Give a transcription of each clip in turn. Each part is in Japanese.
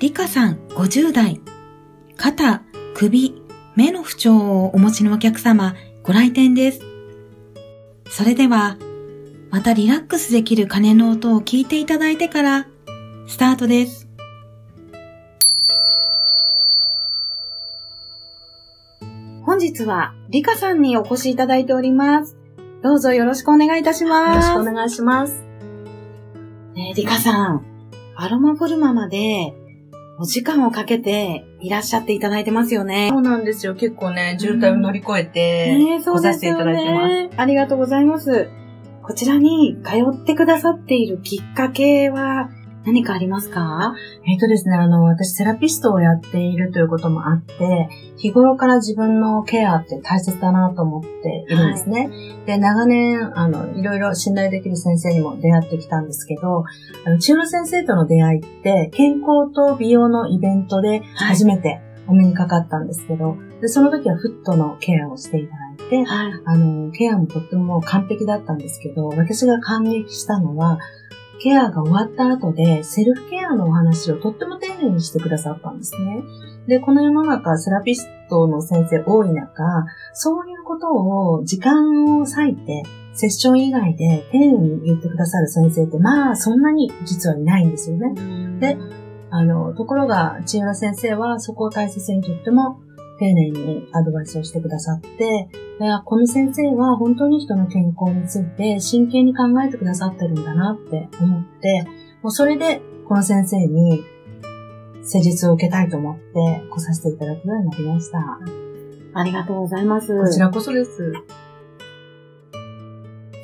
リカさん50代、肩、首、目の不調をお持ちのお客様、ご来店です。それでは、またリラックスできる鐘の音を聞いていただいてから、スタートです。本日は、リカさんにお越しいただいております。どうぞよろしくお願いいたします。よろしくお願いします。ねリカさん、アロマフォルマまでお時間をかけていらっしゃっていただいてますよね。そうなんですよ。結構ね、渋滞を乗り越えて、来させていただいてます、ね。ありがとうございます。こちらに通ってくださっているきっかけは何かありますか？えっ、ー、とですね、あの、私セラピストをやっているということもあって、日頃から自分のケアって大切だなと思っているんですね。はい、で、長年、あの、いろいろ信頼できる先生にも出会ってきたんですけど、あの、中野先生との出会いって、健康と美容のイベントで初めてお目にかかったんですけど、はい、で、その時はフットのケアをしていただいて、はい、あの、ケアもとっても完璧だったんですけど、私が感激したのは、ケアが終わった後で、セルフケアのお話をとっても丁寧にしてくださったんですね。で、この世の中、セラピストの先生多い中、そういうことを時間を割いて、セッション以外で丁寧に言ってくださる先生って、まあ、そんなに実はいないんですよね。で、あの、ところが、千浦先生はそこを大切にとっても丁寧にアドバイスをしてくださって、この先生は本当に人の健康について真剣に考えてくださってるんだなって思って、もうそれでこの先生に施術を受けたいと思って来させていただくようになりました。ありがとうございます。こちらこそです。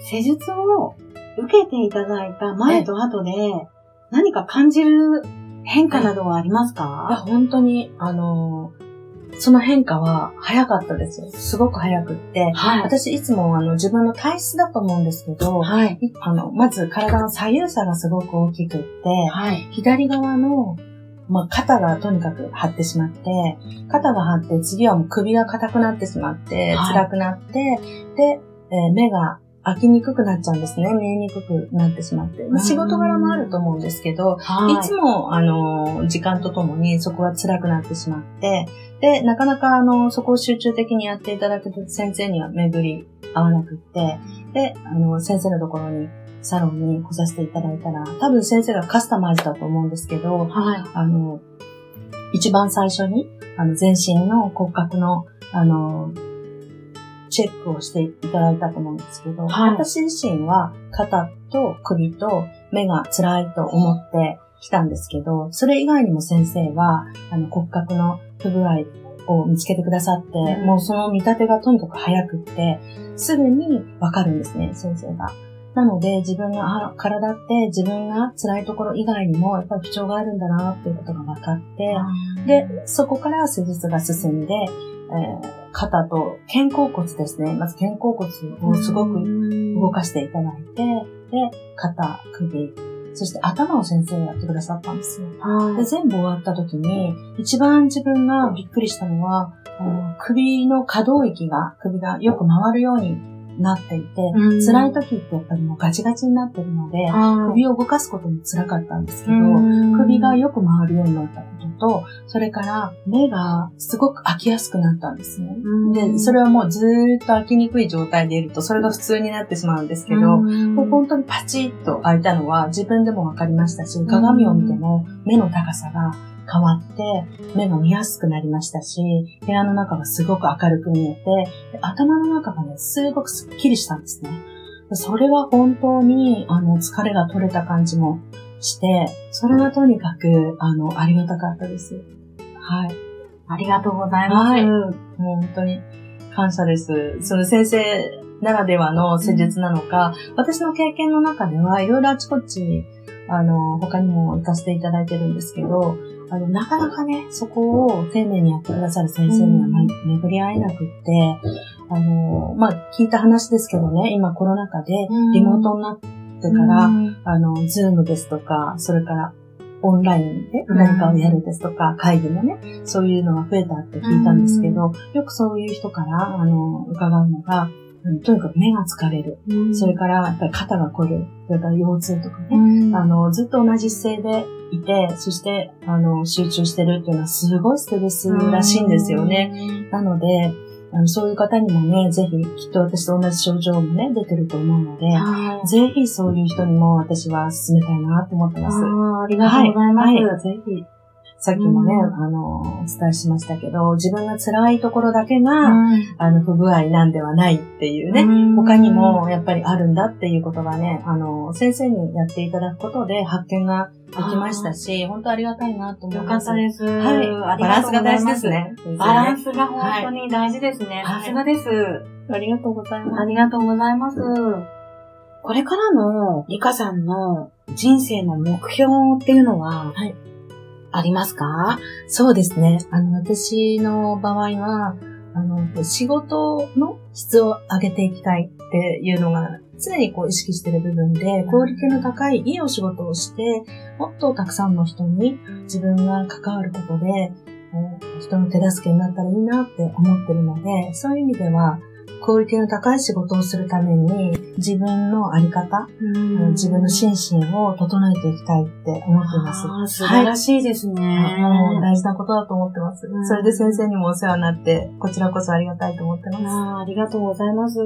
施術を受けていただいた前と後で何か感じる変化などはありますか、いや、本当に、あのその変化は早かったですよ。すごく早くって。はい、私いつもあの自分の体質だと思うんですけど、はい、あのまず体の左右差がすごく大きくって、はい、左側のまあ、肩がとにかく張ってしまって、肩が張って、次はもう首が硬くなってしまって、辛くなって、で、えー、目が開きにくくなっちゃうんですね。見えにくくなってしまって。まあ、仕事柄もあると思うんですけど、いつも、あの、時間とともにそこは辛くなってしまって、で、なかなか、あの、そこを集中的にやっていただくと先生には巡り合わなくって、で、あの、先生のところに、サロンに来させていただいたら、多分先生がカスタマイズだと思うんですけど、はい、あの、一番最初に、あの、全身の骨格の、あの、チェックをしていただいたと思うんですけど、はい、私自身は肩と首と目が辛いと思ってきたんですけど、それ以外にも先生は、あの骨格の不具合を見つけてくださって、うん、もうその見立てがとにかく早くって、すぐにわかるんですね、先生が。なので、自分のあ体って自分が辛いところ以外にも、やっぱり不調があるんだなっていうことが分かって、で、そこから施術が進んで、えー、肩と肩甲骨ですね。まず肩甲骨をすごく動かしていただいて、で、肩、首、そして頭を先生がやってくださったんですよ。で全部終わった時に、一番自分がびっくりしたのは、あの首の可動域が、首がよく回るようになっていて、辛い時ってやっぱりもうガチガチになってるので、首を動かすことも辛かったんですけど、首がよく回るようになったことと、それから目がすごく開きやすくなったんですね。で、それはもうずーっと開きにくい状態でいると、それが普通になってしまうんですけど、もう本当にパチッと開いたのは自分でもわかりましたし、鏡を見ても目の高さが変わって、目が見やすくなりましたし、部屋の中がすごく明るく見えて、頭の中がね、すごくスッキリしたんですね。それは本当に、あの、疲れが取れた感じもして、それはとにかく、あの、ありがたかったです。はい。ありがとうございます。はい。もう本当に感謝です。その先生ならではの施術なのか、うん、私の経験の中ではいろいろあちこち、あの、他にも行かせていただいてるんですけど、あの、なかなかね、そこを丁寧にやってくださる先生には、ま巡り合えなくって、あの、まあ、聞いた話ですけどね、今コロナ禍でリモートになってから、あの、ズームですとか、それからオンラインで何かをやるですとか、会議もね、そういうのが増えたって聞いたんですけど、よくそういう人から、あの、伺うのが、とにかく目が疲れる。うん、それから、やっぱり肩が凝る。それから腰痛とかね。うん、あの、ずっと同じ姿勢でいて、そして、あの、集中してるっていうのはすごいストレスらしいんですよね。なので、あのそういう方にもね、ぜひ、きっと私と同じ症状もね、出てると思うので、ぜひそういう人にも私は勧めたいなと思ってます。あありがとうございます。はいはい、ぜひ。さっきもね、うん、あの、お伝えしましたけど、自分が辛いところだけが、うん、あの、不具合なんではないっていうね、うん、他にもやっぱりあるんだっていうことがね、あの、先生にやっていただくことで発見ができましたし、本当ありがたいなと思います。よかったです。はい。バランスが大事ですね。バランスが本当に大事ですね。さすがです。ありがとうございます。ありがとうございます。これからのリカさんの人生の目標っていうのは、はい、ありますか？そうですね。あの、私の場合は、あの、仕事の質を上げていきたいっていうのが常にこう意識してる部分で、クオリティの高いいいお仕事をして、もっとたくさんの人に自分が関わることで、え、人の手助けになったらいいなって思ってるので、そういう意味では、クオリティの高い仕事をするために、自分のあり方、自分の心身を整えていきたいって思っています。素晴らしいですね、はい、大事なことだと思ってます。それで先生にもお世話になって、こちらこそありがたいと思ってます。あありがとうございます。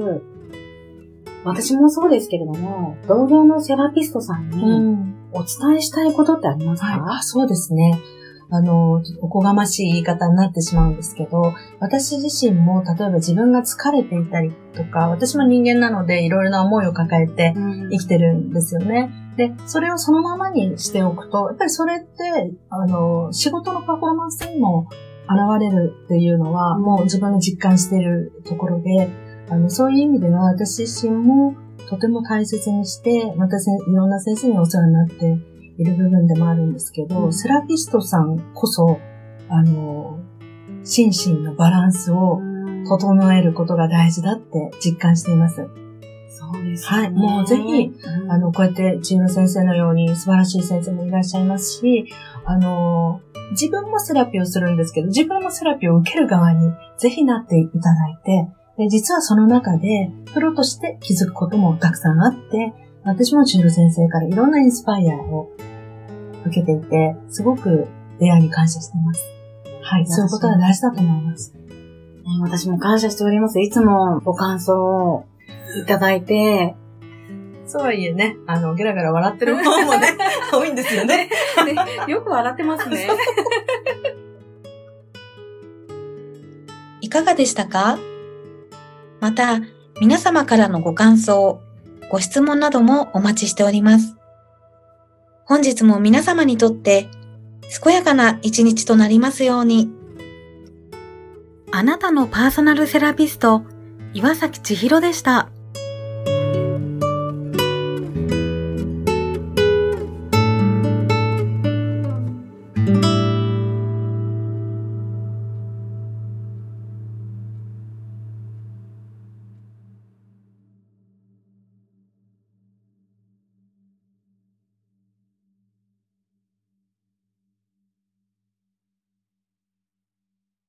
私もそうですけれども、同僚のセラピストさんにお伝えしたいことってありますか、はい、そうですね。あの、おこがましい言い方になってしまうんですけど、私自身も例えば自分が疲れていたりとか、私も人間なのでいろいろな思いを抱えて生きてるんですよね。で、それをそのままにしておくと、やっぱりそれって、あの、仕事のパフォーマンスにも現れるっていうのは、もう自分が実感しているところで、あの、そういう意味では私自身もとても大切にして、またいろんな先生にお世話になっている部分でもあるんですけど、うん、セラピストさんこそ、あの、心身のバランスを整えることが大事だって実感しています。そうですね。はい。もうぜひ、うん、あの、こうやってチーム先生のように素晴らしい先生もいらっしゃいますし、あの、自分もセラピーをするんですけど、自分もセラピーを受ける側にぜひなっていただいて、で実はその中で、プロとして気づくこともたくさんあって、私も中路先生からいろんなインスパイアを受けていて、すごく出会いに感謝しています。はい、そういうことは大事だと思います。私も感謝しております。いつもご感想をいただいて、そうはいえね、あの、ゲラゲラ笑ってる方もね、多いんですよね。ねよく笑ってますね。いかがでしたか？また、皆様からのご感想、ご質問などもお待ちしております。本日も皆様にとって健やかな一日となりますように。あなたのパーソナルセラピスト、岩崎千尋でした。